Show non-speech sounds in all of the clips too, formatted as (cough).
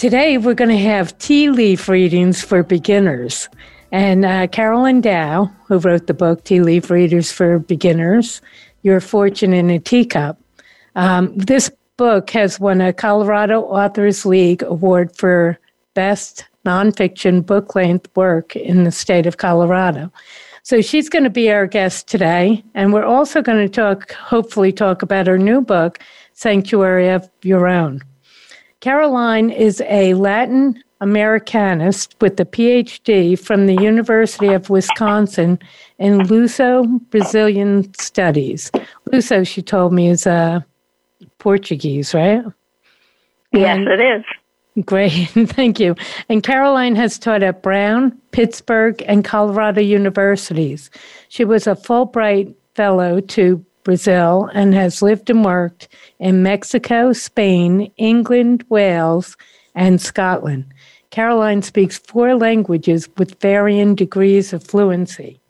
Today, we're going to have tea leaf readings for beginners. And uh, Caroline Dow, who wrote the book Tea Leaf Readers for Beginners, Your Fortune in a Teacup, um, this book has won a Colorado Authors League award for best nonfiction book length work in the state of Colorado. So she's going to be our guest today. And we're also going to talk, hopefully, talk about her new book, Sanctuary of Your Own. Caroline is a Latin Americanist with a PhD from the University of Wisconsin in Luso Brazilian Studies. Luso, she told me, is a Portuguese, right? Yes, and, it is. Great, (laughs) thank you. And Caroline has taught at Brown, Pittsburgh, and Colorado universities. She was a Fulbright Fellow to Brazil and has lived and worked in Mexico, Spain, England, Wales, and Scotland. Caroline speaks four languages with varying degrees of fluency.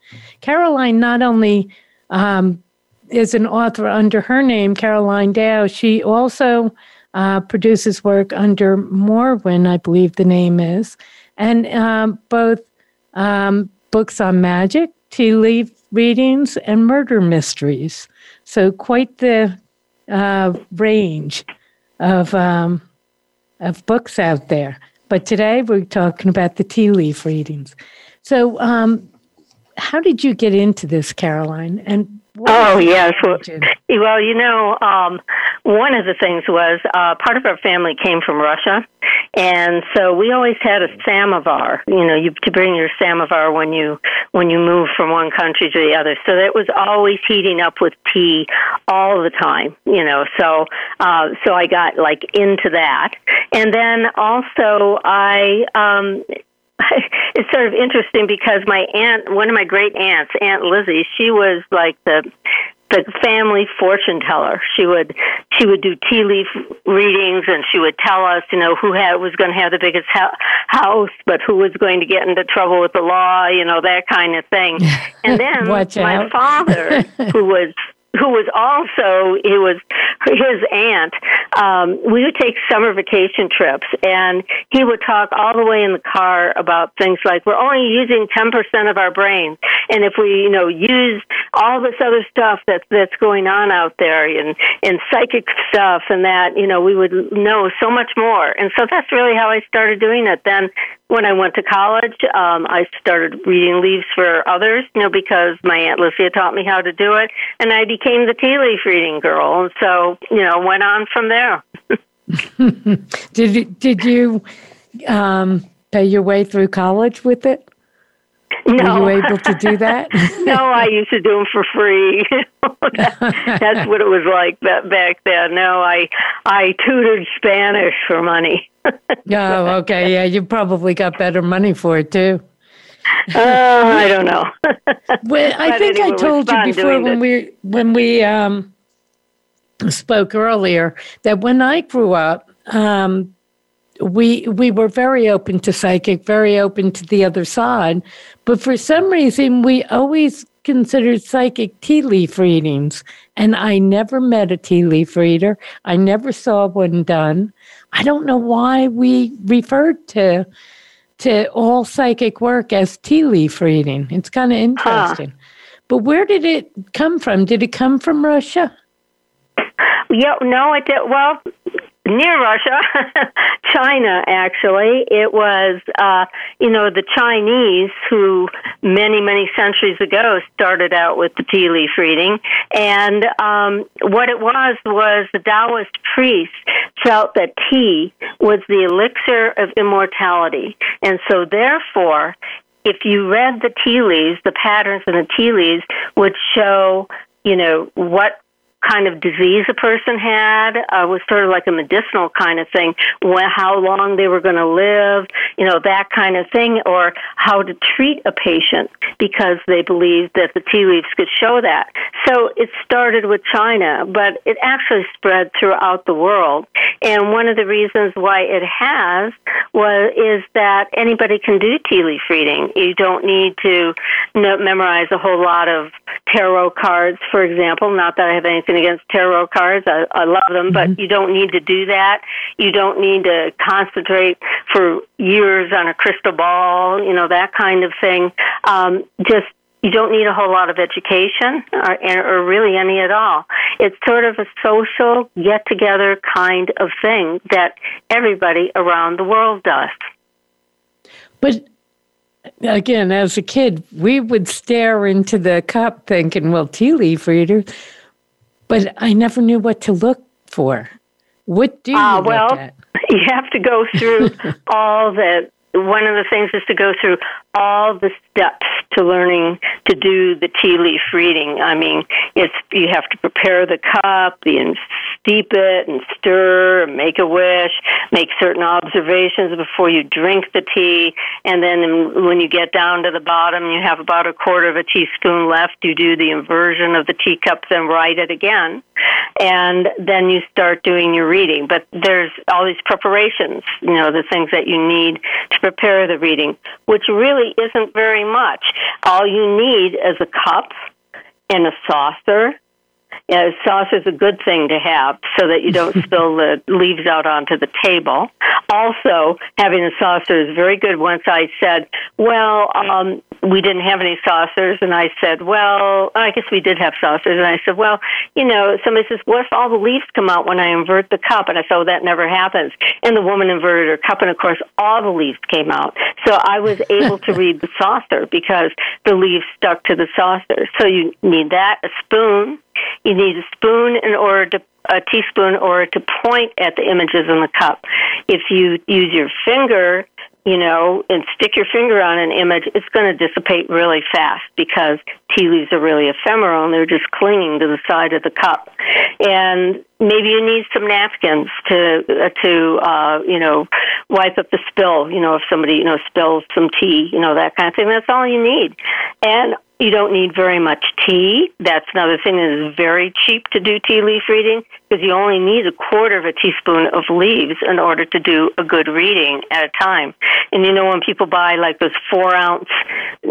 Caroline not only um, is an author under her name, Caroline Dow, she also uh, produces work under Morwyn, I believe the name is, and um, both um, books on magic, tea leaf readings, and murder mysteries. So quite the uh, range of um, of books out there. But today we're talking about the tea leaf readings. So, um, how did you get into this, Caroline? And oh yes, well, well, you know, um, one of the things was uh, part of our family came from Russia, and so we always had a samovar. You know, you to bring your samovar when you when you move from one country to the other. So that was always heating up with tea all the time. You know, so uh, so I got like into that, and then also I um, (laughs) it's sort of interesting because my aunt, one of my great aunts, Aunt Lizzie, she was like the the family fortune teller. She would she would do tea leaf readings, and she would tell us, you know, who had was going to have the biggest ha- house, but who was going to get into trouble with the law, you know, that kind of thing. (laughs) And then my father, (laughs) who was who was also he was his aunt um we would take summer vacation trips and he would talk all the way in the car about things like we're only using 10% of our brains and if we you know use all this other stuff that's that's going on out there and and psychic stuff and that you know we would know so much more. And so that's really how I started doing it. Then when I went to college, um, I started reading leaves for others, you know, because my Aunt Lucia taught me how to do it, and I became the tea leaf reading girl, and so you know, went on from there. (laughs) did you, did you um, pay your way through college with it? No. Were you able to do that? (laughs) no, I used to do them for free. (laughs) that's what it was like back then. No, I I tutored Spanish for money. (laughs) oh, okay. Yeah, you probably got better money for it too. uh, I don't know. well, I think anyway, I told you before when we when we um, spoke earlier that when I grew up, um, we we were very open to psychic, very open to the other side, but for some reason we always considered psychic tea leaf readings, and I never met a tea leaf reader. I never saw one done. I don't know why we referred to to all psychic work as tea leaf reading. It's kind of interesting. Huh. But where did it come from? Did it come from Russia? Yeah, no, it did. Well, near Russia, (laughs) China, actually. It was, uh, you know, the Chinese who many, many centuries ago started out with the tea leaf reading. And um, what it was was the Taoist priests felt that tea was the elixir of immortality. And so, therefore, if you read the tea leaves, the patterns in the tea leaves would show, you know, what kind of disease a person had. Uh, was sort of like a medicinal kind of thing. How long they were going to live, you know, that kind of thing, or how to treat a patient because they believed that the tea leaves could show that. So it started with China, but it actually spread throughout the world. And one of the reasons why it has was is that anybody can do tea leaf reading. You don't need to memorize a whole lot of tarot cards, for example. Not that I have anything against tarot cards. I, I love them, but mm-hmm. you don't need to do that. You don't need to concentrate for years on a crystal ball, you know, that kind of thing. Um, just you don't need a whole lot of education or, or really any at all. It's sort of a social get together kind of thing that everybody around the world does. But again, as a kid, we would stare into the cup thinking, well, tea leaf reader. But I never knew what to look for. What do you uh, well, look at? (laughs) You have to go through (laughs) all the one of the things is to go through all the steps to learning to do the tea leaf reading. I mean, it's you have to prepare the cup, and steep it, and stir, and make a wish, make certain observations before you drink the tea, and then when you get down to the bottom, you have about a quarter of a teaspoon left. You do the inversion of the teacup, then write it again, and then you start doing your reading. But there's all these preparations, you know, the things that you need to prepare the reading, which really isn't very much. All you need is a cup and a saucer yeah, sauce is a good thing to have so that you don't (laughs) spill the leaves out onto the table. Also, having a saucer is very good. Once I said, well, um, we didn't have any saucers, and I said, well, I guess we did have saucers, and I said, well, you know, somebody says, what if all the leaves come out when I invert the cup? And I said, oh, that never happens. And the woman inverted her cup, and of course, all the leaves came out. So I was (laughs) able to read the saucer because the leaves stuck to the saucer. So you need that, a spoon, you need a spoon in order to a teaspoon or to point at the images in the cup. If you use your finger, you know, and stick your finger on an image, it's going to dissipate really fast because tea leaves are really ephemeral and they're just clinging to the side of the cup. And maybe you need some napkins to uh, to uh, you know wipe up the spill. You know, if somebody you know spills some tea, you know that kind of thing. That's all you need. And you don't need very much tea. That's another thing that is very cheap to do tea leaf reading because you only need a quarter of a teaspoon of leaves in order to do a good reading at a time. And you know, when people buy like those four ounce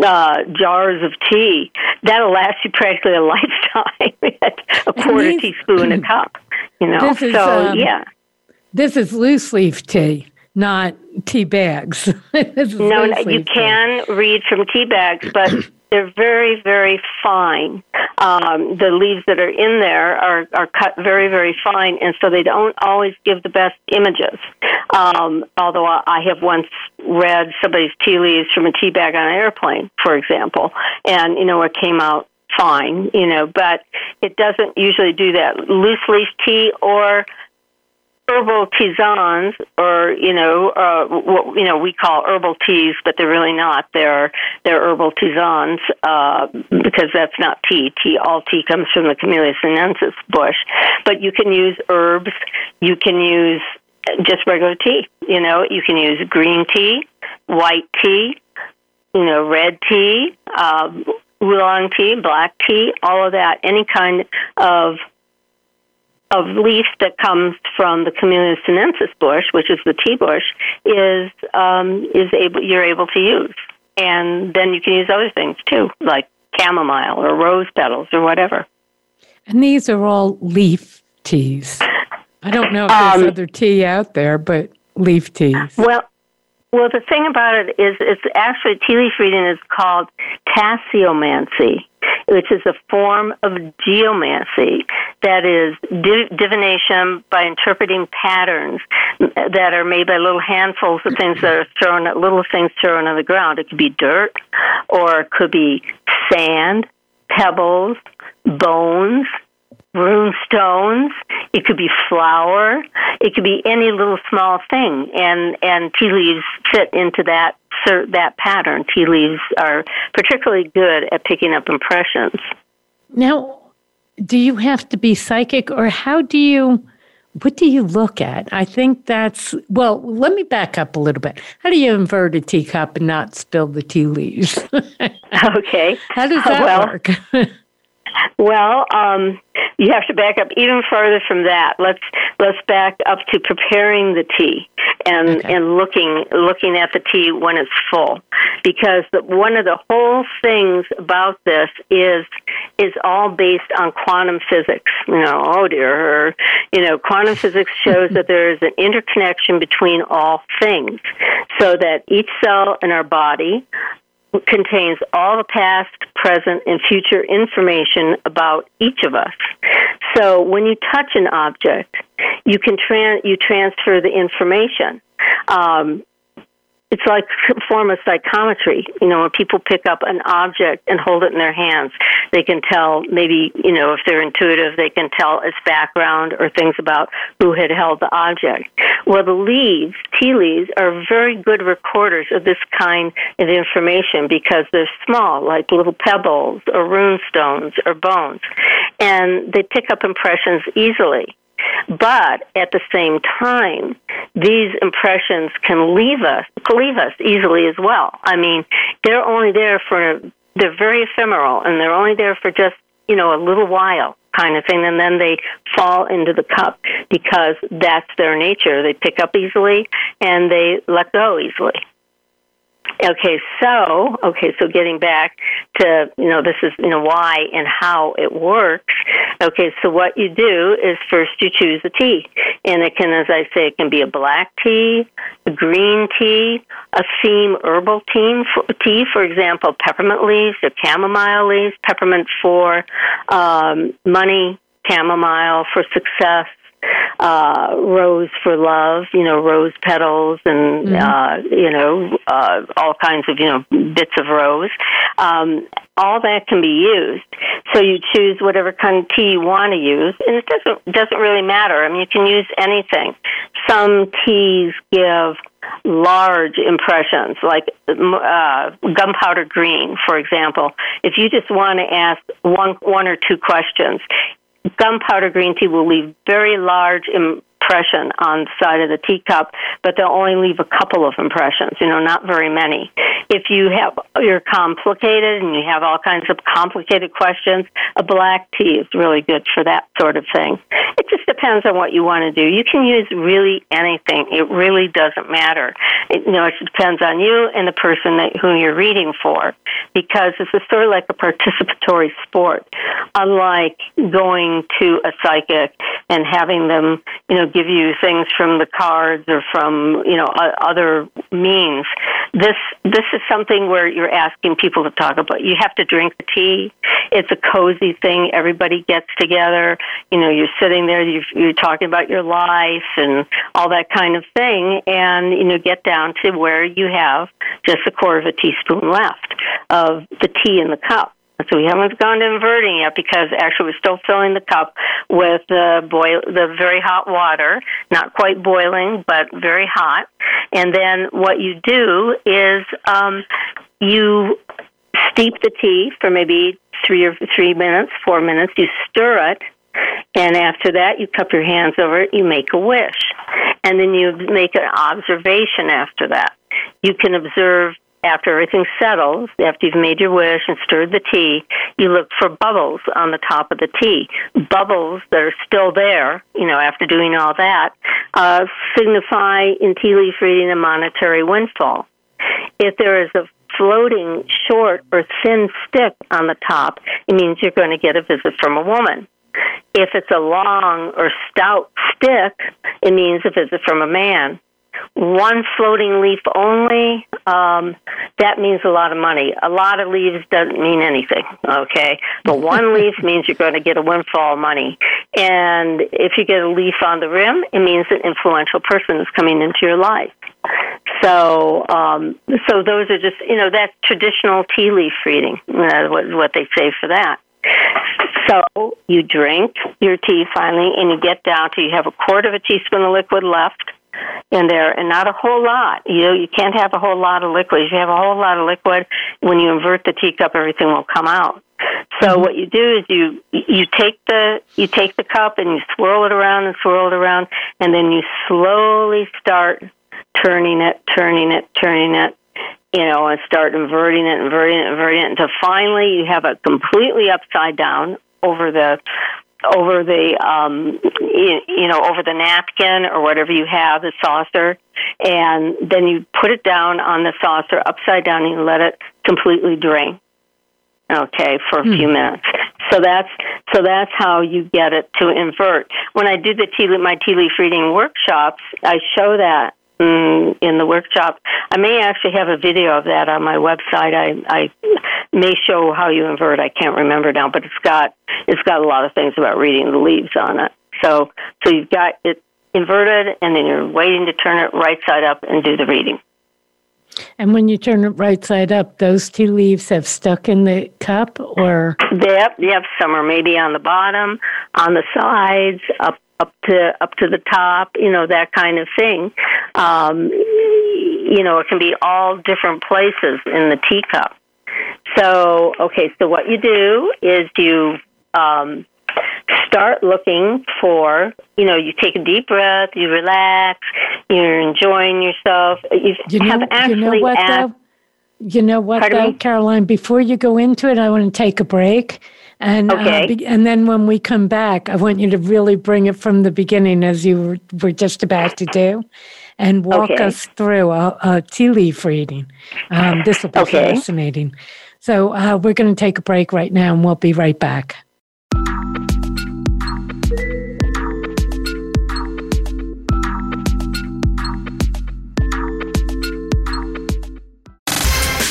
uh, jars of tea, that'll last you practically a (laughs) lifetime. (laughs) a quarter teaspoon a cup, you know. Is, so, um, yeah. This is loose leaf tea not tea bags. (laughs) no, you can read from tea bags, but they're very, very fine. Um, the leaves that are in there are, are cut very, very fine, and so they don't always give the best images. Um, although I have once read somebody's tea leaves from a tea bag on an airplane, for example, and you know it came out fine, you know, but it doesn't usually do that. Loose leaf tea or herbal tisanes, or you know, uh, what you know we call herbal teas, but they're really not. They're they're herbal tisanes uh, because that's not tea. Tea, all tea comes from the Camellia sinensis bush, but you can use herbs. You can use just regular tea. You know, you can use green tea, white tea, you know, red tea, uh, oolong tea, black tea, all of that. Any kind of of leaf that comes from the Camellia sinensis bush, which is the tea bush, is um, is able you're able to use, and then you can use other things too, like chamomile or rose petals or whatever. And these are all leaf teas. I don't know if there's um, other tea out there, but leaf teas. Well, well, the thing about it is, it's actually tea leaf reading is called tasseomancy, which is a form of geomancy that is div- divination by interpreting patterns that are made by little handfuls of things that are thrown little things thrown on the ground. It could be dirt, or it could be sand, pebbles, bones, rune stones. It could be flour. It could be any little small thing, and and tea leaves fit into that that pattern. Tea leaves are particularly good at picking up impressions. Now, do you have to be psychic or how do you what do you look at? I think that's well, let me back up a little bit. How do you invert a teacup and not spill the tea leaves? (laughs) okay. How does that well, work? (laughs) Well, um, you have to back up even further from that. Let's let's back up to preparing the tea and okay. and looking looking at the tea when it's full, because the, one of the whole things about this is is all based on quantum physics. You know, oh dear, you know, quantum (laughs) physics shows that there is an interconnection between all things, so that each cell in our body contains all the past, present, and future information about each of us. So when you touch an object, you can tran- you transfer the information. Um, it's like (laughs) a form of psychometry. You know, when people pick up an object and hold it in their hands, they can tell maybe, you know, if they're intuitive, they can tell its background or things about who had held the object. Well, the leaves, tea leaves, are very good recorders of this kind of information because they're small, like little pebbles or rune stones or bones. And they pick up impressions easily. But at the same time, these impressions can leave us leave us easily as well. I mean, they're only there for they're very ephemeral and they're only there for just, you know, a little while kind of thing and then they fall into the cup because that's their nature. They pick up easily and they let go easily. Okay, so okay, so getting back to you know this is you know why and how it works. Okay, so what you do is first you choose a tea, and it can, as I say, it can be a black tea, a green tea, a theme herbal tea, tea for example, peppermint leaves or chamomile leaves, peppermint for um, money, chamomile for success, uh, rose for love, you know, rose petals and, mm-hmm. uh, you know, uh, all kinds of, you know, bits of rose. Um, all that can be used. So you choose whatever kind of tea you want to use, and it doesn't doesn't really matter. I mean, you can use anything. Some teas give large impressions, like uh, gunpowder green, for example. If you just want to ask one one or two questions, gunpowder green tea will leave very large Im- impression on the side of the teacup, but they'll only leave a couple of impressions, you know, not very many. If you have, you're complicated and you have all kinds of complicated questions, a black tea is really good for that sort of thing. It just depends on what you want to do. You can use really anything. It really doesn't matter. It, you know, it depends on you and the person that, who you're reading for because it's sort of like a participatory sport. Unlike going to a psychic and having them, you know, give you things from the cards or from you know other means. This this is something where you're asking people to talk about. You have to drink the tea. It's a cozy thing. Everybody gets together. You know, you're sitting there. You're, you're talking about your life and all that kind of thing, and you know, get down to where you have just a quarter of a teaspoon left of the tea in the cup so we haven't gone to inverting yet because actually we're still filling the cup with the boil the very hot water, not quite boiling, but very hot. And then what you do is um, you steep the tea for maybe three or three minutes, four minutes. You stir it. And after that, you cup your hands over it, you make a wish. And then you make an observation after that. You can observe after everything settles, after you've made your wish and stirred the tea, you look for bubbles on the top of the tea. Bubbles that are still there, you know, after doing all that, uh, signify in tea leaf reading a monetary windfall. If there is a floating short or thin stick on the top, it means you're going to get a visit from a woman. If it's a long or stout stick, it means a visit from a man one floating leaf only, um, that means a lot of money. A lot of leaves doesn't mean anything, okay? But one (laughs) leaf means you're going to get a windfall of money. And if you get a leaf on the rim, it means an influential person is coming into your life. So, um, so those are just, you know, that's traditional tea leaf reading, uh, what, what they say for that. So you drink your tea finally, and you get down to you have a quarter of a teaspoon of liquid left in there and not a whole lot. You know, you can't have a whole lot of liquid. If you have a whole lot of liquid, when you invert the teacup, everything will come out. So mm-hmm. what you do is you you take the you take the cup and you swirl it around and swirl it around, and then you slowly start turning it, turning it, turning it, you know, and start inverting it, inverting it, inverting it, until finally you have it completely upside down over the over the um you know over the napkin or whatever you have the saucer and then you put it down on the saucer upside down and you let it completely drain. Okay for a hmm. few minutes. So that's so that's how you get it to invert. When i do the tea my tea leaf reading workshops i show that Mm, in the workshop. I may actually have a video of that on my website. I, I may show how you invert. I can't remember now, but it's got it's got a lot of things about reading the leaves on it. So so you've got it inverted, and then you're waiting to turn it right side up and do the reading. And when you turn it right side up, those tea leaves have stuck in the cup, or yep, yep. Some are maybe on the bottom, on the sides, up up to up to the top, you know that kind of thing. Um, you know, it can be all different places in the teacup. So, okay, so what you do is you um, start looking for, you know, you take a deep breath, you relax, you're enjoying yourself. You, you know, have actually you know what, asked? You know what, though, Caroline? Before you go into it, I want to take a break and uh, okay. uh, be, and then when we come back, I want you to really bring it from the beginning, as you were, were just about to do, and walk okay. us through a, a, tea leaf reading. Um, this will be okay. fascinating. So uh, we're going to take a break right now, and we'll be right back.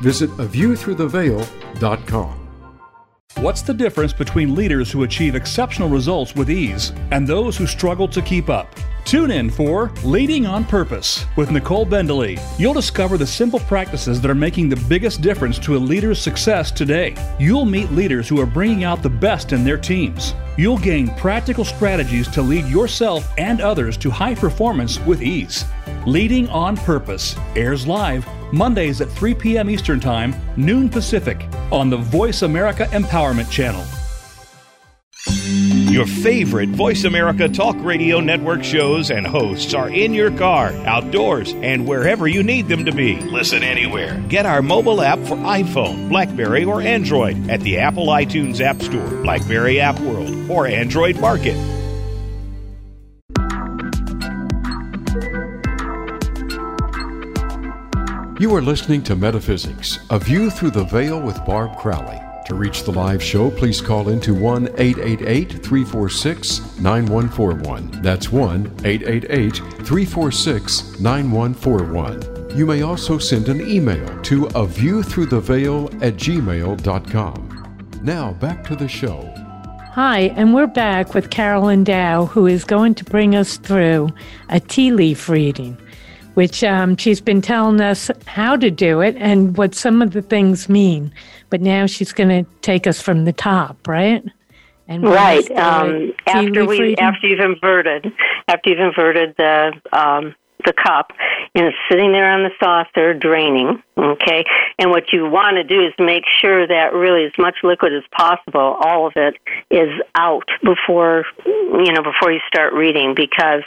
Visit aviewthroughtheveil.com. What's the difference between leaders who achieve exceptional results with ease and those who struggle to keep up? Tune in for Leading on Purpose with Nicole Bendaly. You'll discover the simple practices that are making the biggest difference to a leader's success today. You'll meet leaders who are bringing out the best in their teams. You'll gain practical strategies to lead yourself and others to high performance with ease. Leading on Purpose airs live Mondays at 3 p.m. Eastern Time, noon Pacific, on the Voice America Empowerment Channel. Your favorite Voice America Talk Radio Network shows and hosts are in your car, outdoors, and wherever you need them to be. Listen anywhere. Get our mobile app for iPhone, Blackberry, or Android at the Apple iTunes App Store, Blackberry App World, or Android Market. You are listening to Metaphysics, a view through the veil with Barb Crowley. To reach the live show, please call into 1 888 346 9141. That's 1 888 346 9141. You may also send an email to a view through the veil at gmail.com. Now back to the show. Hi, and we're back with Caroline Dow, who is going to bring us through a tea leaf reading which um, she's been telling us how to do it and what some of the things mean. But now she's going to take us from the top, right? And right um, after we after you've inverted after you've inverted the um, the cup and it's sitting there on the saucer draining. Okay, and what you want to do is make sure that really as much liquid as possible, all of it, is out before you know before you start reading because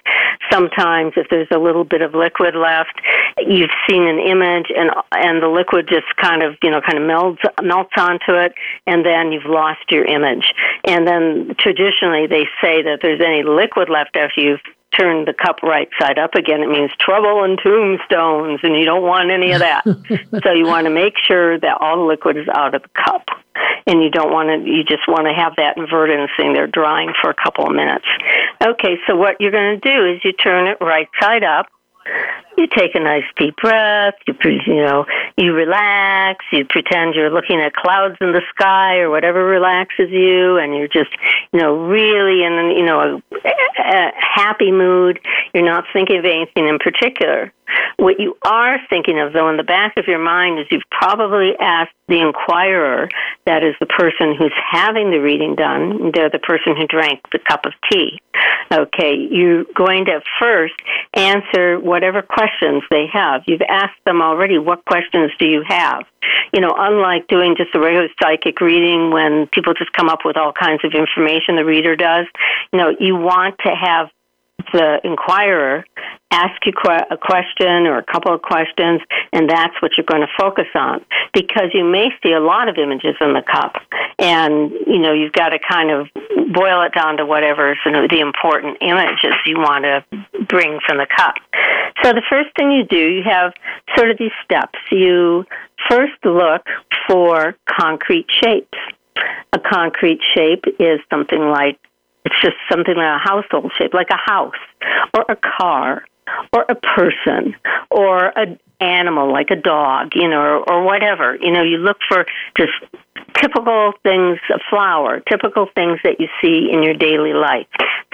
sometimes if there's a little bit of liquid left, you've seen an image and and the liquid just kind of you know kind of melts melts onto it and then you've lost your image and then traditionally they say that there's any liquid left after you've turn the cup right side up again, it means trouble and tombstones, and you don't want any of that. (laughs) so you want to make sure that all the liquid is out of the cup, and you don't want to. You just want to have that inverted and sitting there drying for a couple of minutes. Okay, so what you're going to do is you turn it right side up you take a nice deep breath. You you know you relax. You pretend you're looking at clouds in the sky or whatever relaxes you, and you're just you know really in you know a, a happy mood. You're not thinking of anything in particular. What you are thinking of, though, in the back of your mind, is you've probably asked the inquirer, that is the person who's having the reading done, they're the person who drank the cup of tea. Okay, you're going to first answer whatever questions they have. You've asked them already, what questions do you have? You know, unlike doing just a regular psychic reading when people just come up with all kinds of information, the reader does, you know, you want to have the inquirer ask you a question or a couple of questions, and that's what you're going to focus on because you may see a lot of images in the cup, and you know you've got to kind of boil it down to whatever you know, the important images you want to bring from the cup. So the first thing you do, you have sort of these steps. You first look for concrete shapes. A concrete shape is something like just something like a household shape, like a house or a car or a person or an animal like a dog, you know, or, or whatever. You know, you look for just typical things, a flower, typical things that you see in your daily life.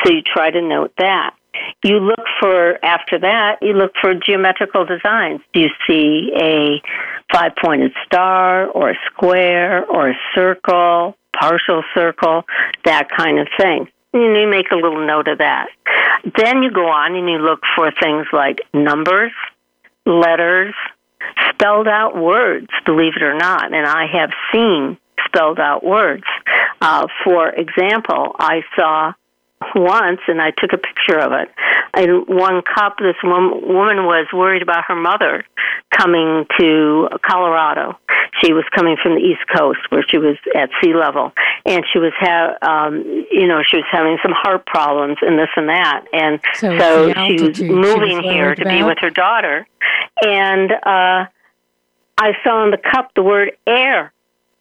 So you try to note that. You look for, after that, you look for geometrical designs. Do you see a five pointed star or a square or a circle, partial circle, that kind of thing? And you make a little note of that. Then you go on and you look for things like numbers, letters, spelled out words, believe it or not. And I have seen spelled out words. Uh, for example, I saw once, and I took a picture of it. In one cup, this woman, woman was worried about her mother coming to Colorado. She was coming from the East Coast, where she was at sea level, and she was ha- um, you know, she was having some heart problems and this and that, and so, so she was moving she was here to about? be with her daughter, and uh, I saw in the cup the word air,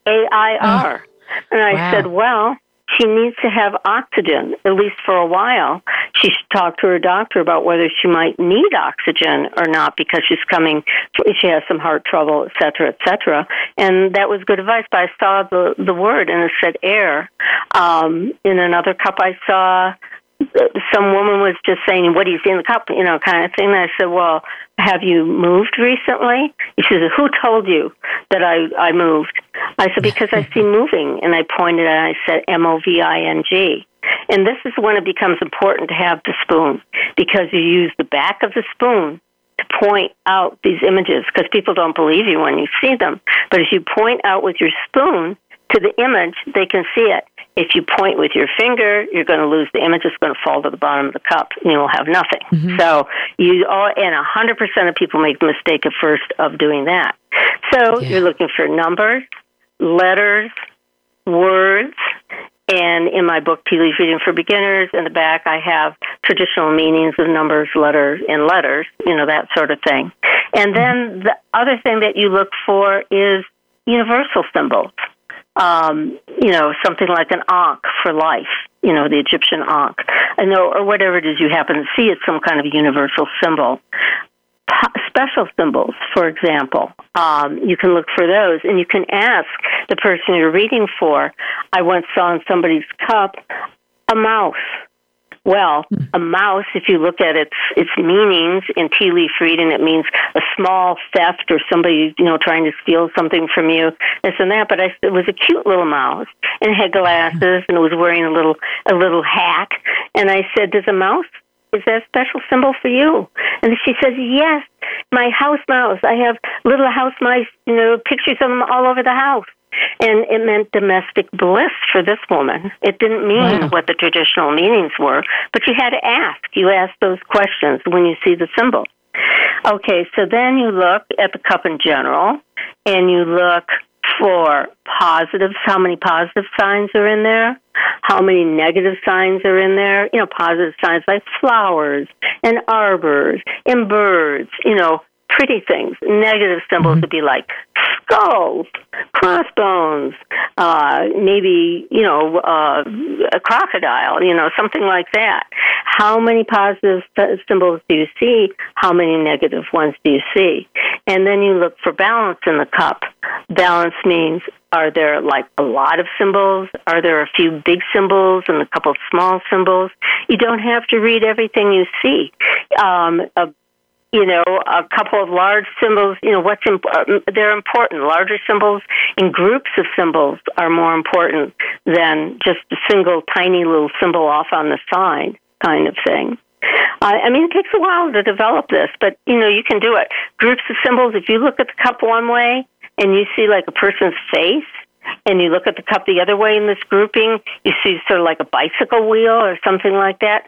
A I R. Oh. And I wow. said, well, she needs to have oxygen, at least for a while. She should talk to her doctor about whether she might need oxygen or not because she's coming, she has some heart trouble, et cetera, et cetera. And that was good advice, but I saw the, the word and it said air. Um, in another cup, I saw some woman was just saying, "What do you see in the cup?" You know, kind of thing. And I said, "Well, have you moved recently?" She said, "Who told you that I I moved?" I said, "Because I see (laughs) moving," and I pointed and I said, "M O V I N G." And this is when it becomes important to have the spoon because you use the back of the spoon to point out these images because people don't believe you when you see them. But if you point out with your spoon to the image, they can see it. If you point with your finger, you're going to lose the image. It's going to fall to the bottom of the cup, and you'll have nothing. Mm-hmm. So you all, and a hundred percent of people make the mistake at first of doing that. So yeah. you're looking for numbers, letters, words, and in my book, Tea Leaf Reading for Beginners, in the back, I have traditional meanings of numbers, letters, and letters, you know, that sort of thing. And then the other thing that you look for is universal symbols um, you know, something like an ankh for life, you know, the Egyptian ankh, and know, or whatever it is you happen to see, it's some kind of universal symbol. special symbols, for example, um, you can look for those, and you can ask the person you're reading for. I once saw in somebody's cup a mouse well, hmm. a mouse, if you look at its its meanings in tea leaf reading, it means a small theft or somebody you know trying to steal something from you, this and that. But I, it was a cute little mouse and it had glasses and it was wearing a little a little hat. And I said, "Does a mouse is that a special symbol for you? And she says, Yes, my house mouse. I have little house mice, you know, pictures of them all over the house. And it meant domestic bliss for this woman. It didn't mean wow. what the traditional meanings were, but you had to ask. You ask those questions when you see the symbol. Okay, so then you look at the cup in general, and you look for positives, how many positive signs are in there, how many negative signs are in there. You know, positive signs like flowers and arbors and birds, you know, pretty things. Negative symbols mm-hmm. would be like skulls, crossbones, uh, maybe, you know, uh, a crocodile, you know, something like that. How many positive symbols do you see? How many negative ones do you see? And then you look for balance in the cup. Balance means are there like a lot of symbols? Are there a few big symbols and a couple of small symbols? You don't have to read everything you see. Um, a you know, a couple of large symbols, you know, what's imp- uh, they're important. Larger symbols and groups of symbols are more important than just a single tiny little symbol off on the side kind of thing. Uh, I mean, it takes a while to develop this, but you know, you can do it. Groups of symbols. If you look at the cup one way and you see like a person's face, and you look at the cup the other way in this grouping, you see sort of like a bicycle wheel or something like that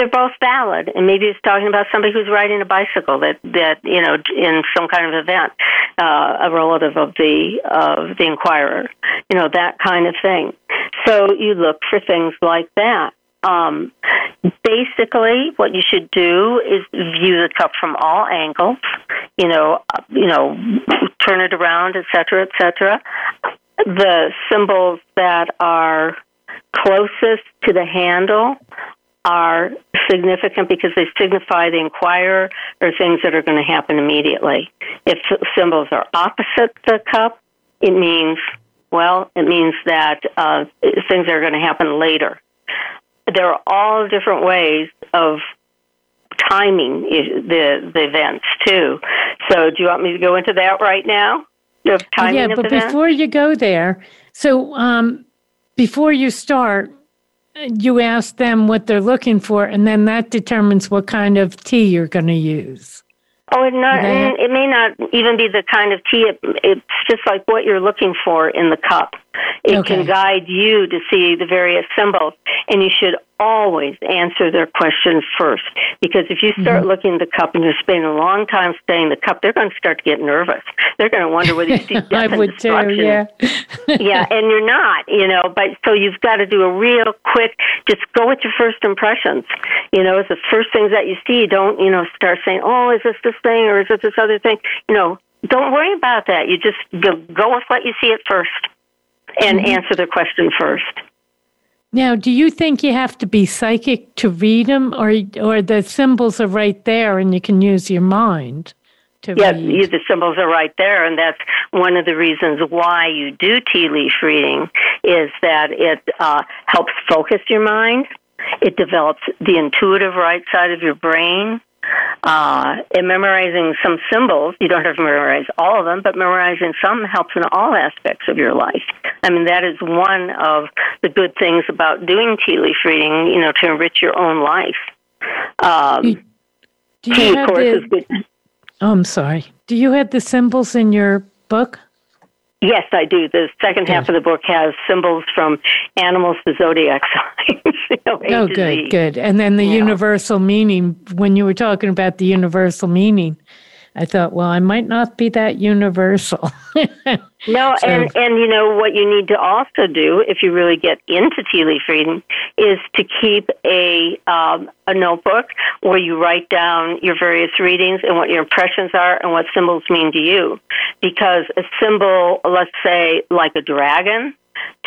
they're both valid, and maybe it's talking about somebody who's riding a bicycle that that you know in some kind of event, uh, a relative of the of the inquirer, you know that kind of thing. So you look for things like that. Um, basically, what you should do is view the cup from all angles. You know, uh, you know, turn it around, etc., etc. The symbols that are closest to the handle are significant because they signify the inquirer or things that are going to happen immediately. If symbols are opposite the cup, it means, well, it means that uh, things are going to happen later. There are all different ways of timing the the events too. So, do you want me to go into that right now? Of timing yeah, but before you go there, so um, before you start, you ask them what they're looking for, and then that determines what kind of tea you're going to use. Oh, it not it may not even be the kind of tea. It, it's just like what you're looking for in the cup. It okay. can guide you to see the various symbols, and you should always answer their questions first. Because if you start mm-hmm. looking at the cup and you're spending a long time studying the cup, they're going to start to get nervous. They're going to wonder whether you (laughs) see death I would destruction. Too, yeah. (laughs) yeah, and you're not, you know. But so you've got to do a real quick. Just go with your first impressions. You know, it's the first things that you see. Don't you know start saying, "Oh, is this this thing or is this this other thing?" You know, don't worry about that. You just go, go with what you see at first and mm-hmm. answer the question first. Now, do you think you have to be psychic to read them, or or the symbols are right there and you can use your mind? To yeah, read? the symbols are right there, and that's one of the reasons why you do tea leaf reading is that it uh, helps focus your mind. It develops the intuitive right side of your brain. Uh, in memorizing some symbols, you don't have to memorize all of them, but memorizing some helps in all aspects of your life. I mean, that is one of the good things about doing tea leaf reading, you know, to enrich your own life. Um, do you have the, Oh, I'm sorry. Do you have the symbols in your book? Yes, I do. The second half of the book has symbols from animals to zodiac (laughs) signs. you know, oh, good, good. And then the yeah. universal meaning, when you were talking about the universal meaning, I thought, well, I might not be that universal. (laughs) no, so. and and you know what you need to also do if you really get into tea leaf reading is to keep a um, a notebook where you write down your various readings and what your impressions are and what symbols mean to you. Because a symbol, let's say, like a dragon,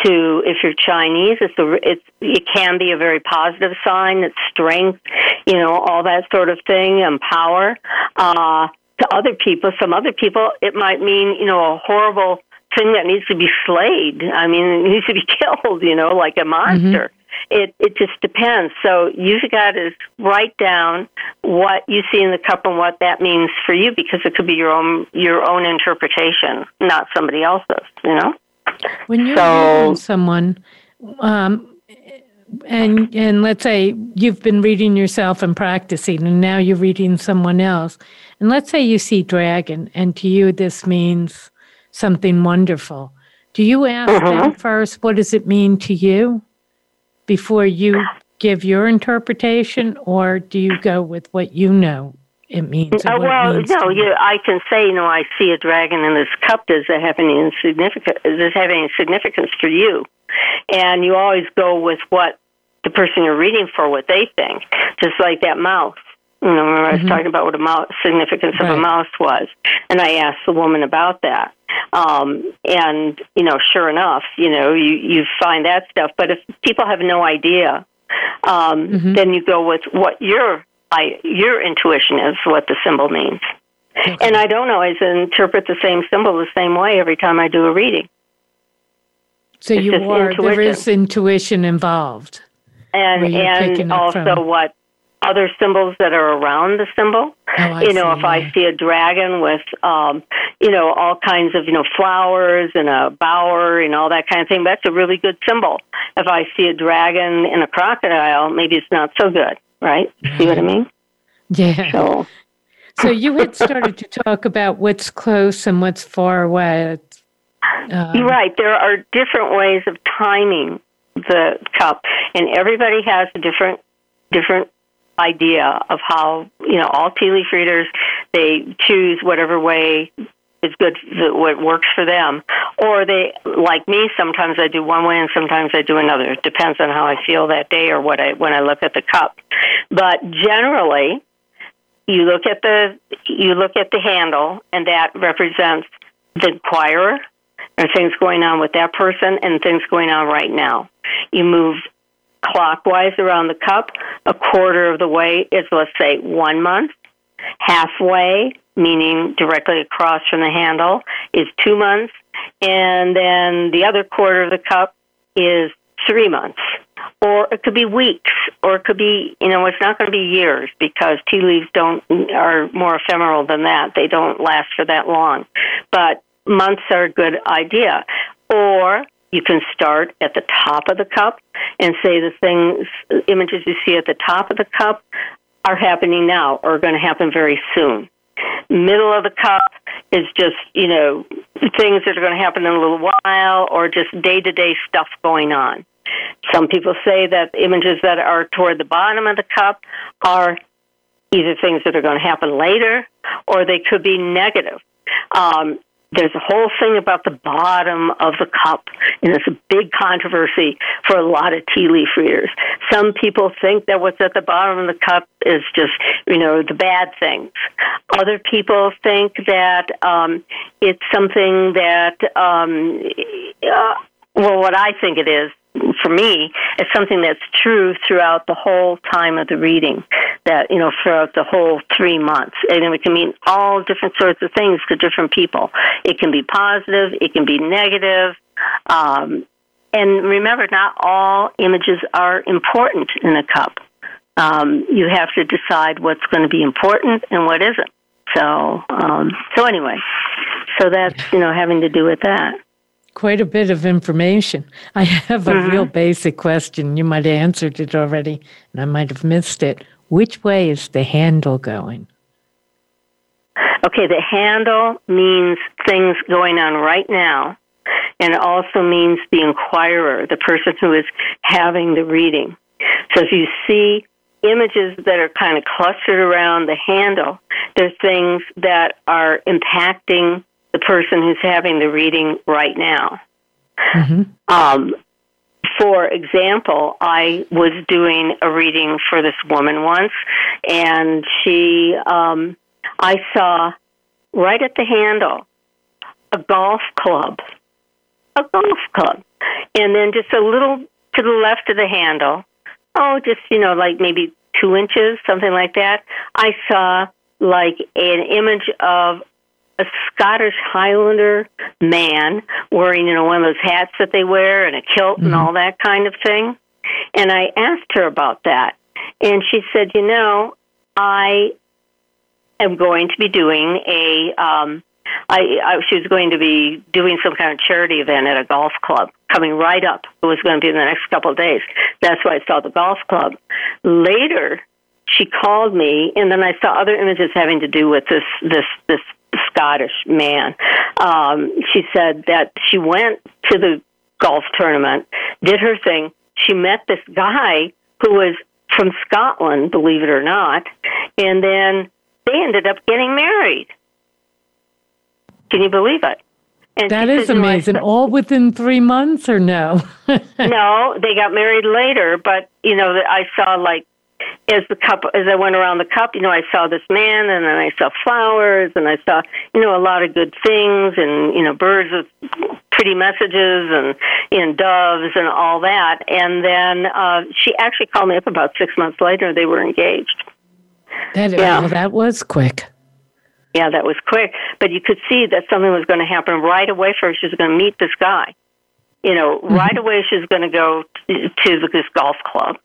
to if you're Chinese, it's a, it's it can be a very positive sign. It's strength, you know, all that sort of thing, and power. Uh, to other people, some other people, it might mean, you know, a horrible thing that needs to be slayed. I mean, it needs to be (laughs) killed, you know, like a monster. Mm-hmm. It it just depends. So you've got to write down what you see in the cup and what that means for you, because it could be your own your own interpretation, not somebody else's. You know. When you're so, reading someone, um, and and let's say you've been reading yourself and practicing, and now you're reading someone else and let's say you see dragon, and to you this means something wonderful. Do you ask mm-hmm. them first, what does it mean to you before you give your interpretation, or do you go with what you know it means. Oh, well, means no, you, I can say, you know, I see a dragon in this cup. Does it have any significance? Does it have any significance for you? And you always go with what the person you're reading for, what they think. Just like that mouse. You know, remember I was mm-hmm. talking about what a mouse, significance right. of a mouse was, and I asked the woman about that. Um, and you know, sure enough, you know, you you find that stuff. But if people have no idea, um, mm-hmm. then you go with what your I, your intuition is, what the symbol means. Okay. And I don't always interpret the same symbol the same way every time I do a reading. So it's you are intuition. there is intuition involved, and and also what other symbols that are around the symbol. Oh, you know, see, if I see a dragon with, um, you know, all kinds of, you know, flowers and a bower and all that kind of thing, that's a really good symbol. If I see a dragon and a crocodile, maybe it's not so good, right? right. See what I mean? (laughs) Yeah. So. so you had started to talk about what's close and what's far away. Um, You're right. There are different ways of timing the cup, and everybody has a different different idea of how you know all tea leaf readers they choose whatever way is good what works for them. Or they like me sometimes i do one way and sometimes i do another. It depends on how i feel that day or what i when i look at the cup. But generally you look at the you look at the handle and that represents the inquirer and things going on with that person and things going on right now. You move clockwise around the cup. A quarter of the way is, let's say, one month. Halfway, meaning directly across from the handle, is two months. And then the other quarter of the cup is three months. Or it could be weeks, or it could be, you know, it's not going to be years because tea leaves don't are more ephemeral than that. They don't last for that long. But months are a good idea. Or you can start at the top of the cup and say the things, images you see at the top of the cup are happening now or are going to happen very soon. Middle of the cup is just, you know, things that are going to happen in a little while or just day to day stuff going on. Some people say that images that are toward the bottom of the cup are either things that are going to happen later or they could be negative. Um, there's a whole thing about the bottom of the cup, and it's a big controversy for a lot of tea leaf readers. Some people think that what's at the bottom of the cup is just, you know, the bad things. Other people think that um, it's something that, um, uh, well, what I think it is for me, it's something that's true throughout the whole time of the reading. That you know, throughout the whole three months, and it can mean all different sorts of things to different people. It can be positive, it can be negative. Um, and remember, not all images are important in a cup. Um, you have to decide what's going to be important and what isn't. So, um, so anyway, so that's you know having to do with that quite a bit of information. (laughs) I have a mm-hmm. real basic question. You might have answered it already, and I might have missed it. Which way is the handle going? Okay, the handle means things going on right now, and it also means the inquirer, the person who is having the reading. So if you see images that are kind of clustered around the handle, they're things that are impacting the person who's having the reading right now. Mm-hmm. Um, for example, I was doing a reading for this woman once, and she, um, I saw right at the handle a golf club, a golf club, and then just a little to the left of the handle, oh, just you know, like maybe two inches, something like that. I saw like an image of a Scottish Highlander man wearing, you know, one of those hats that they wear and a kilt mm-hmm. and all that kind of thing. And I asked her about that. And she said, you know, I am going to be doing a, um, I, I, she was going to be doing some kind of charity event at a golf club coming right up. It was going to be in the next couple of days. That's why I saw the golf club. Later, she called me, and then I saw other images having to do with this this this Scottish man. Um, she said that she went to the golf tournament, did her thing. She met this guy who was from Scotland, believe it or not, and then they ended up getting married. Can you believe it? And that is amazing. All within three months, or no? (laughs) no, they got married later. But you know, I saw like as the cup as I went around the cup, you know, I saw this man, and then I saw flowers, and I saw you know a lot of good things, and you know birds with pretty messages, and and doves, and all that. And then uh, she actually called me up about six months later. They were engaged. That yeah. well, that was quick. Yeah, that was quick. But you could see that something was going to happen right away for her. She was going to meet this guy. You know, mm-hmm. right away she was going to go to, to this golf club.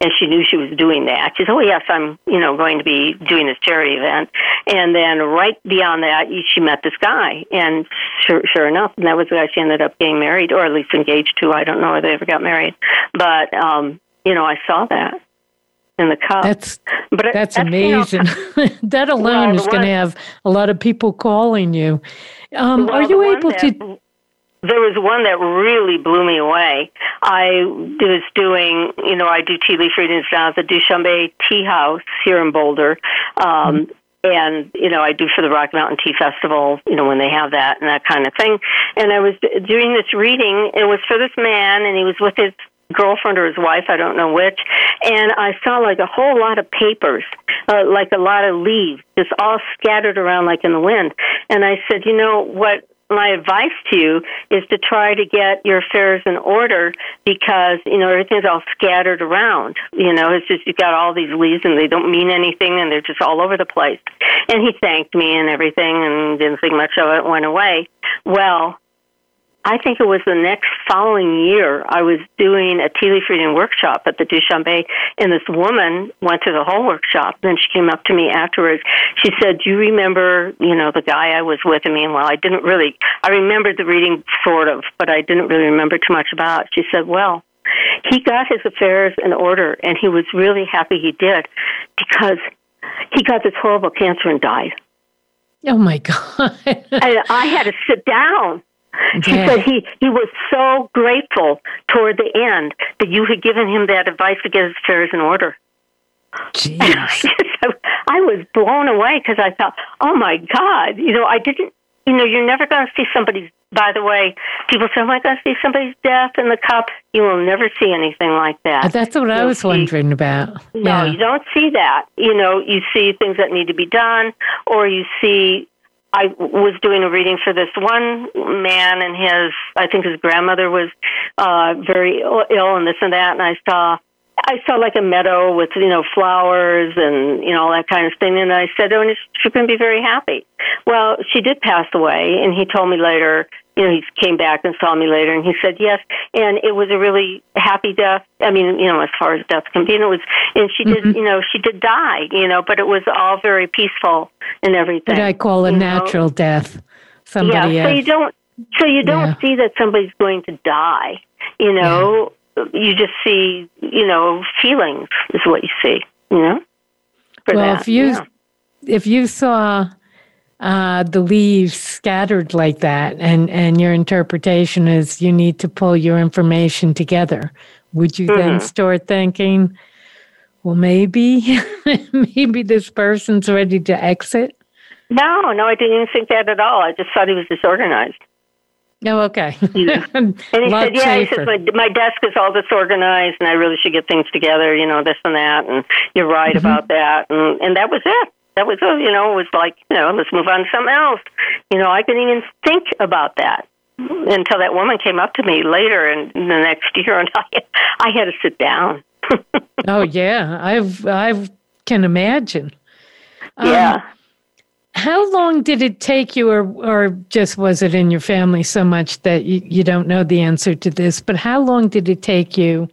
And she knew she was doing that. She said, "Oh yes, I'm, you know, going to be doing this charity event." And then right beyond that, she met this guy, and sure, sure enough, and that was the guy she ended up getting married, or at least engaged to. I don't know if they ever got married, but um, you know, I saw that in the cup. That's but it, that's, that's, amazing. You (laughs) know, (laughs) that alone well, is going to have a lot of people calling you. Um, well, are you able that, to? There was one that really blew me away. I was doing, you know, I do tea leaf readings down at the Dushanbe Tea House here in Boulder. Um, mm-hmm and you know I do for the Rocky Mountain Tea Festival, you know when they have that and that kind of thing. And I was doing this reading. It was for this man, and he was with his girlfriend or his wife, I don't know which, and I saw like a whole lot of papers, uh, like a lot of leaves, just all scattered around like in the wind. And I said, you know what? My advice to you is to try to get your affairs in order because you know everything's all scattered around. You know, it's just you've got all these leaves and they don't mean anything and they're just all over the place. And he thanked me and everything and didn't think much of it. Went away. Well, I think it was the next following year, I was doing a tea leaf reading workshop at the Dushanbe, and this woman went to the whole workshop. Then she came up to me afterwards. She said, "Do you remember, you know, the guy I was with?" I mean, well, I didn't really. I remembered the reading sort of, but I didn't really remember too much about. She said, "Well." He got his affairs in order, and he was really happy he did because he got this horrible cancer and died. Oh my (laughs) God. and I had to sit down she yeah. said he, he was so grateful toward the end that you had given him that advice to get his affairs in order. Jeez. (laughs) I was blown away because I thought, oh my God, you know, I didn't, you know, you're never going to see somebody's, by the way, people say, oh my God, see somebody's death in the cup. You will never see anything like that. That's what You'll I was see, wondering about. No, yeah. you don't see that. You know, you see things that need to be done, or you see I was doing a reading for this one man, and his I think his grandmother was uh, very ill, and this and that, and I saw I saw like a meadow with you know flowers and you know all that kind of thing, and I said, "Oh, she's going to be very happy." Well, she did pass away, and he told me later you know, he came back and saw me later and he said yes. And it was a really happy death. I mean, you know, as far as death can be. And it was, and she did, mm-hmm. you know, she did die, you know, but it was all very peaceful and everything. What I call a natural know? death. Somebody yeah. So you don't, so you don't yeah. see that somebody's going to die, you know, yeah. you just see, you know, feelings is what you see, you know? well, that. if you, yeah. if you saw, uh, the leaves scattered like that, and, and your interpretation is you need to pull your information together, would you mm-hmm. then start thinking, well, maybe, (laughs) maybe this person's ready to exit? No, no, I didn't even think that at all. I just thought he was disorganized. Oh, okay. (laughs) yeah. And he said, "Yeah, safer. he says my my desk is all disorganized, and I really should get things together. You know, this and that. And you're right mm-hmm. about that. And and that was it that was, uh, you know, it was like, you know, let's move on to something else. You know, I couldn't even think about that until that woman came up to me later in the next year, and I, I had to sit down. (laughs) oh yeah, I've I can imagine. Yeah. Um, how long did it take you, or or just was it in your family so much that you, you don't know the answer to this? But how long did it take you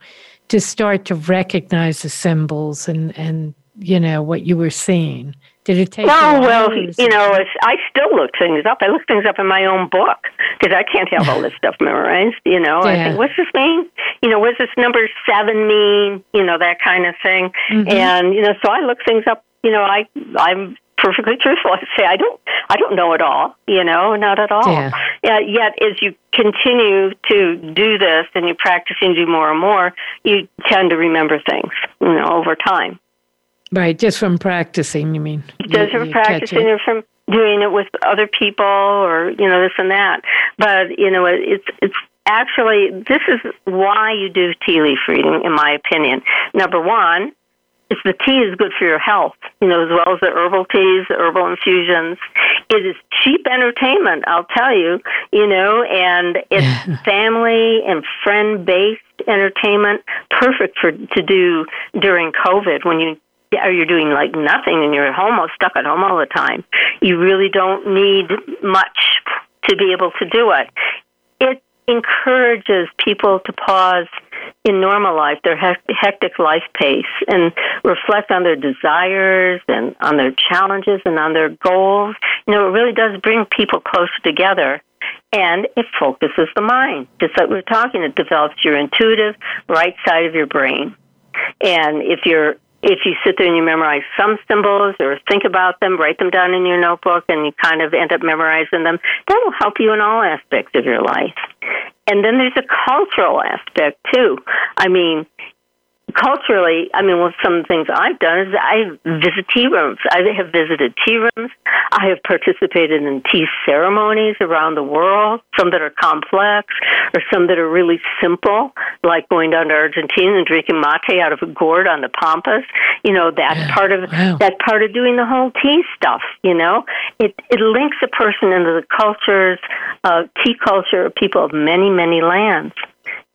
to start to recognize the symbols and and you know what you were seeing? Did it take? Oh well, you know, I still look things up. I look things up in my own book because I can't have all this (laughs) stuff memorized. You know, yeah. I think, what's this mean? You know, what's this number seven mean? You know, that kind of thing. Mm-hmm. And you know, so I look things up. You know, I I'm perfectly (laughs) truthful. I say I don't I don't know it all. You know, not at all. Yeah. yeah. Yet, as you continue to do this and you practice and do more and more, you tend to remember things. You know, over time. Right, just from practicing, you mean? Just you, from practicing or from doing it with other people or, you know, this and that. But, you know, it's, it's, Actually, this is why you do tea leaf reading, in my opinion. Number one, if the tea is good for your health, you know, as well as the herbal teas, the herbal infusions. It is cheap entertainment, I'll tell you, you know, and it's (laughs) family and friend based entertainment, perfect for to do during COVID when you are you're doing like nothing and you're at home or stuck at home all the time. You really don't need much to be able to do it. It encourages people to pause in normal life, their hectic life pace, and reflect on their desires and on their challenges and on their goals. You know, it really does bring people closer together and it focuses the mind. Just like we are talking, it develops your intuitive right side of your brain. And if you're if you sit there and you memorize some symbols or think about them, write them down in your notebook, and you kind of end up memorizing them, that will help you in all aspects of your life. And then there's a cultural aspect too. I mean, culturally, I mean, well, some of the things I've done is I visit tea rooms. I have visited tea rooms. I have participated in tea ceremonies around the world, some that are complex or some that are really simple, like going down to Argentina and drinking mate out of a gourd on the pampas. You know, that yeah. part of wow. that's part of doing the whole tea stuff. You know, it it links a person into the cultures, uh, tea culture of people of many many lands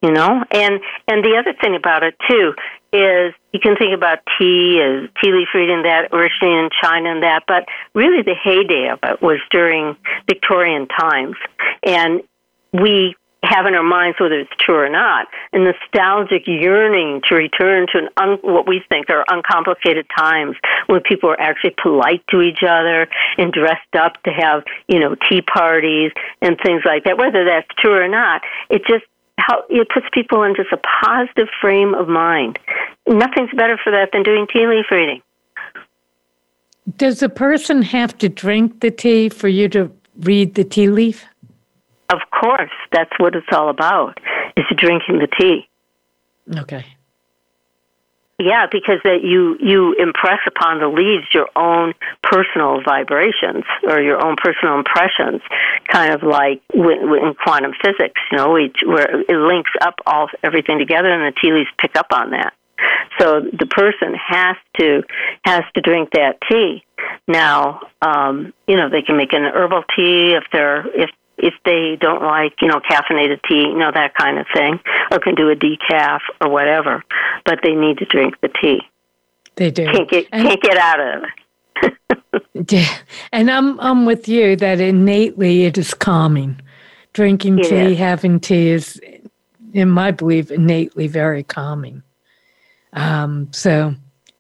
you know and and the other thing about it too is you can think about tea as tea leaf reading that originated in China and that, but really the heyday of it was during Victorian times. And we have in our minds, whether it's true or not, a nostalgic yearning to return to an un, what we think are uncomplicated times when people were actually polite to each other and dressed up to have, you know, tea parties and things like that. Whether that's true or not, it just how it puts people in just a positive frame of mind. Nothing's better for that than doing tea leaf reading. Does a person have to drink the tea for you to read the tea leaf? Of course, that's what it's all about. Is drinking the tea. Okay. Yeah, because that you you impress upon the leaves your own personal vibrations or your own personal impressions, kind of like in quantum physics. You know, we, where it links up all everything together, and the tea leaves pick up on that. So the person has to has to drink that tea. Now, um, you know, they can make an herbal tea if they're if if they don't like, you know, caffeinated tea, you know, that kind of thing, or can do a decaf or whatever. But they need to drink the tea. They do. Can't get and, can't get out of it. (laughs) yeah, and I'm I'm with you that innately it is calming. Drinking it tea, is. having tea is, in my belief, innately very calming. Um, so,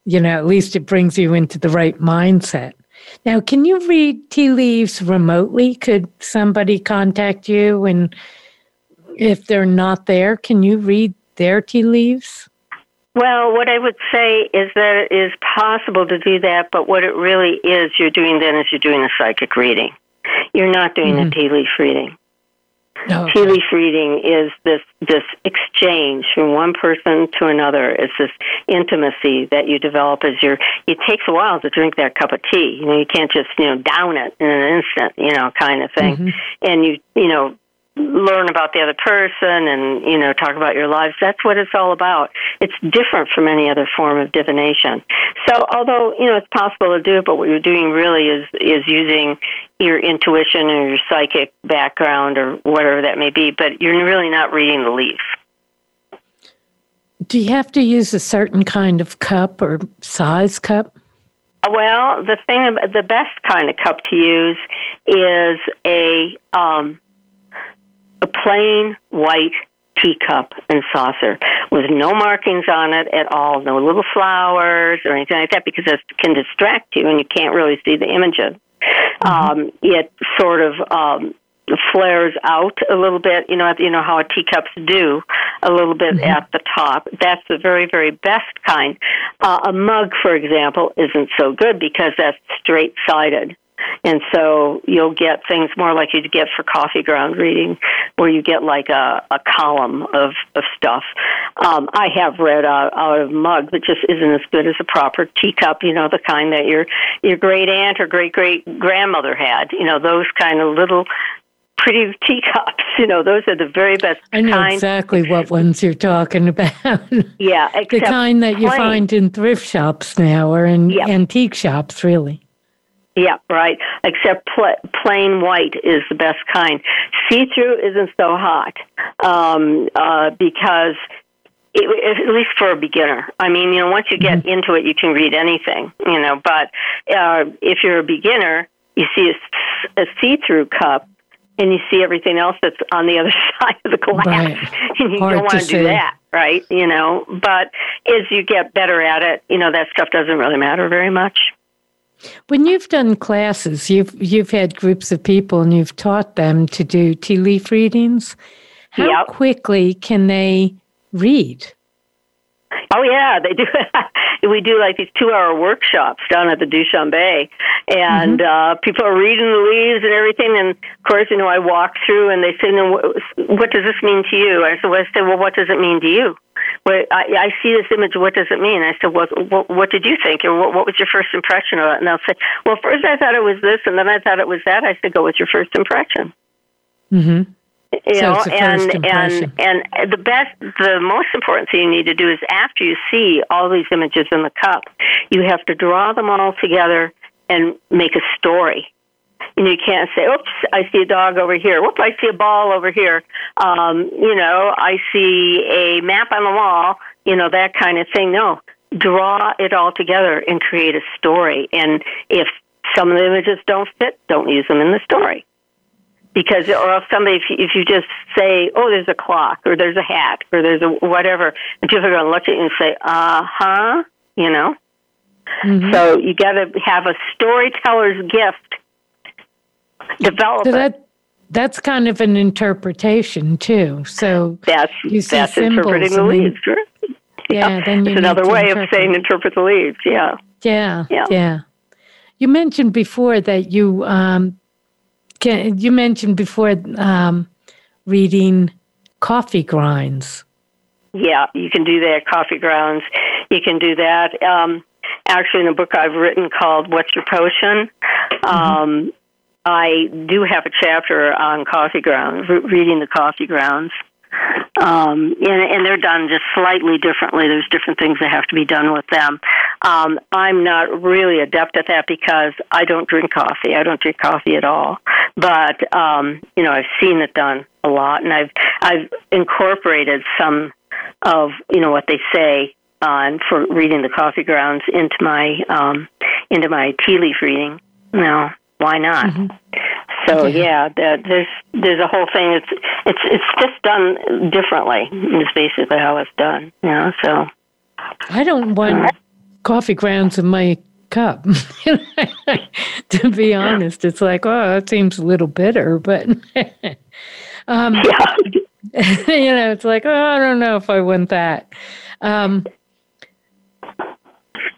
you know, at least it brings you into the right mindset. Now, can you read tea leaves remotely? Could somebody contact you and if they're not there, can you read their tea leaves? Well, what I would say is that it is possible to do that, but what it really is you're doing then is you're doing a psychic reading. You're not doing mm-hmm. a tea leaf reading. Oh. Tea leaf reading is this this exchange from one person to another. It's this intimacy that you develop as you're. It takes a while to drink that cup of tea. You know, you can't just you know down it in an instant. You know, kind of thing. Mm-hmm. And you you know learn about the other person and you know talk about your lives. That's what it's all about. It's different from any other form of divination. So although you know it's possible to do it but what you're doing really is is using your intuition or your psychic background or whatever that may be but you're really not reading the leaf. Do you have to use a certain kind of cup or size cup? Well the thing the best kind of cup to use is a um a plain white teacup and saucer with no markings on it at all, no little flowers or anything like that, because that can distract you and you can't really see the images. Mm-hmm. Um, it sort of um, flares out a little bit. You know, you know how teacups do a little bit mm-hmm. at the top. That's the very, very best kind. Uh, a mug, for example, isn't so good because that's straight sided. And so you'll get things more like you'd get for coffee ground reading, where you get like a, a column of, of stuff. Um, I have read out, out of mug that just isn't as good as a proper teacup, you know, the kind that your your great aunt or great great grandmother had. You know, those kind of little pretty teacups. (laughs) You know, those are the very best. I know kind. exactly what ones you're talking (laughs) about. yeah, the kind that you find in thrift shops now or in yep. antique shops, really. Yeah, right. Except pl- plain white is the best kind. See through isn't so hot um, uh, because, it, at least for a beginner. I mean, you know, once you get mm-hmm. into it, you can read anything. You know, but uh, if you're a beginner, you see a, a see through cup and you see everything else that's on the other (laughs) side of the glass, right. and (laughs) you Hard don't want to do that, right? You know, but as you get better at it, you know that stuff doesn't really matter very much. When you've done classes, you've you've had groups of people and you've taught them to do tea leaf readings. How yep. quickly can they read? Oh yeah, they do. (laughs) we do like these two-hour workshops down at the Dushanbe, and mm-hmm. uh, people are reading the leaves and everything. And of course, you know, I walk through, and they say, "No, what, does this mean to you?" I said, well, I said, "Well, what does it mean to you?" Well, I, I see this image. What does it mean? I said, "What, what, what did you think? Or what, what was your first impression of it?" And they'll say, "Well, first I thought it was this, and then I thought it was that." I said, "Go with your first impression." Mm-hmm you so know and and and the best the most important thing you need to do is after you see all these images in the cup you have to draw them all together and make a story. And you can't say oops i see a dog over here. Whoop i see a ball over here. Um you know i see a map on the wall you know that kind of thing. No draw it all together and create a story. And if some of the images don't fit don't use them in the story because or if somebody if you, if you just say oh there's a clock or there's a hat or there's a whatever and people are going to look at you and say uh huh you know? Mm-hmm. so you got to have a storyteller's gift. Develop so that, that's kind of an interpretation too. So that's you see that's interpreting the leaves then, yeah, yeah. then it's another way of saying interpret the leaves yeah. Yeah yeah. yeah. You mentioned before that you um, can, you mentioned before um, reading coffee grinds. Yeah, you can do that. Coffee grounds. You can do that. Um, actually, in a book I've written called "What's Your Potion," mm-hmm. um, I do have a chapter on coffee grounds, re- reading the coffee grounds. Um, and, and they're done just slightly differently. There's different things that have to be done with them. Um, I'm not really adept at that because I don't drink coffee. I don't drink coffee at all. But um, you know, I've seen it done a lot, and I've I've incorporated some of you know what they say on for reading the coffee grounds into my um, into my tea leaf reading. Now, why not? Mm-hmm. So yeah, yeah there's there's a whole thing. It's it's it's just done differently. Is basically how it's done. You know, so I don't want coffee grounds in my cup. (laughs) to be honest, it's like oh, that seems a little bitter, but (laughs) um, yeah. (laughs) you know, it's like oh, I don't know if I want that. Um,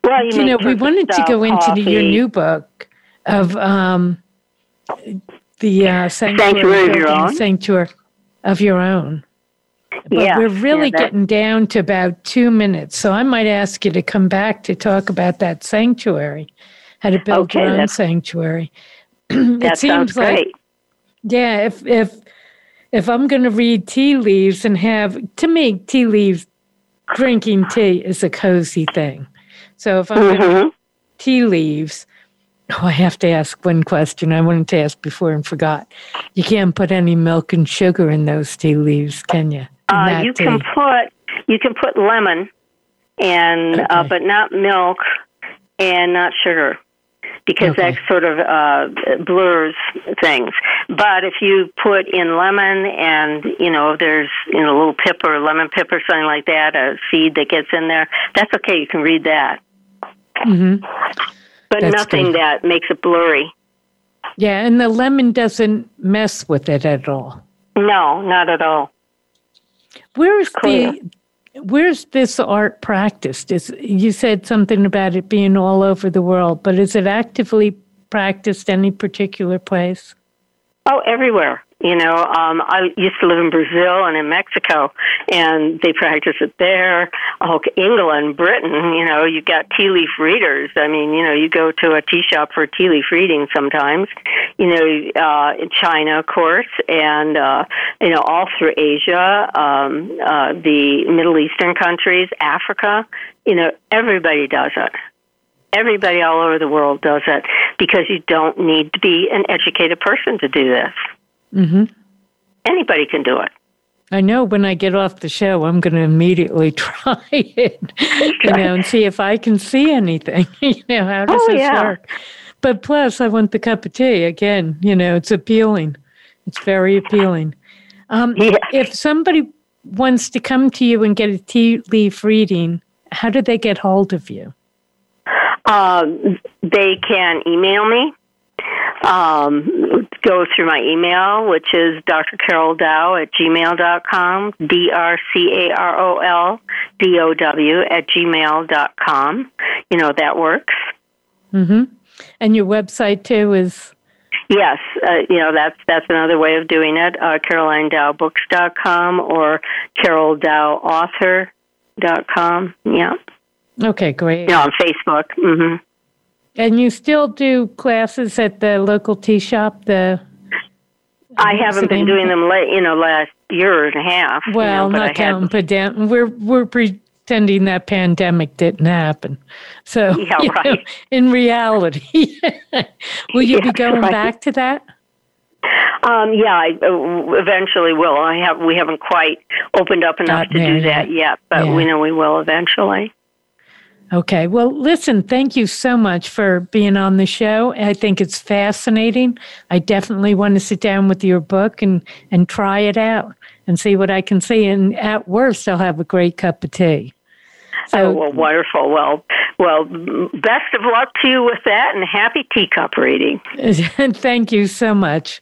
well, you, you know, we wanted to go into your new book of um, the uh, sanctuary, sanctuary of your own. Sanctuary of your own. But yeah, we're really yeah, getting down to about two minutes, so I might ask you to come back to talk about that sanctuary, how to build okay, your own sanctuary. (clears throat) that it seems sounds great. like, yeah, if if if I'm going to read tea leaves and have to me tea leaves, drinking tea is a cozy thing. So if I'm mm-hmm. tea leaves, (laughs) Oh, I have to ask one question. I wanted to ask before and forgot. You can't put any milk and sugar in those tea leaves, can you? Uh, you tea. can put you can put lemon, and uh, okay. uh, but not milk and not sugar, because okay. that sort of uh, blurs things. But if you put in lemon and you know there's you know a little pip or lemon pip or something like that, a seed that gets in there, that's okay. You can read that. Mm-hmm but That's nothing good. that makes it blurry. Yeah, and the lemon doesn't mess with it at all. No, not at all. Where's the where's this art practiced? Is you said something about it being all over the world, but is it actively practiced any particular place? Oh, everywhere. You know, um, I used to live in Brazil and in Mexico, and they practice it there. Oh, England, Britain. You know, you got tea leaf readers. I mean, you know, you go to a tea shop for tea leaf reading sometimes. You know, uh, in China, of course, and uh, you know, all through Asia, um, uh, the Middle Eastern countries, Africa. You know, everybody does it everybody all over the world does it because you don't need to be an educated person to do this. Mm-hmm. Anybody can do it. I know when I get off the show, I'm going to immediately (laughs) try it, you know, and see if I can see anything. (laughs) you know, how does oh, this yeah. work? But plus, I want the cup of tea again. You know, it's appealing. It's very appealing. Um, yeah. If somebody wants to come to you and get a tea leaf reading, how do they get hold of you? Um, they can email me um, go through my email, which is Dr. Carol Dow at gmail.com, D R C A R O L D O W at gmail.com. You know, that works. Mm-hmm. And your website too is? Yes, uh, you know, that's that's another way of doing it. Uh, CarolineDowBooks.com or CarolDowAuthor.com. Yeah. Okay, great. Yeah, on Facebook. Mm-hmm. And you still do classes at the local tea shop? The I haven't been doing them late, you know, last year and a half. Well, you know, not counting pandemic. We're we're pretending that pandemic didn't happen. So, (laughs) yeah, right. Know, in reality, (laughs) will you yeah, be going right. back to that? Um, yeah, I uh, eventually will. I have. We haven't quite opened up enough Not to there do that yet. yet, but Yeah. we know we will eventually. Okay. Well, listen, thank you so much for being on the show. I think it's fascinating. I definitely want to sit down with your book and, and try it out and see what I can see. And at worst, I'll have a great cup of tea. So, oh, well, wonderful. Well, well, best of luck to you with that, and happy teacup reading. (laughs) thank you so much.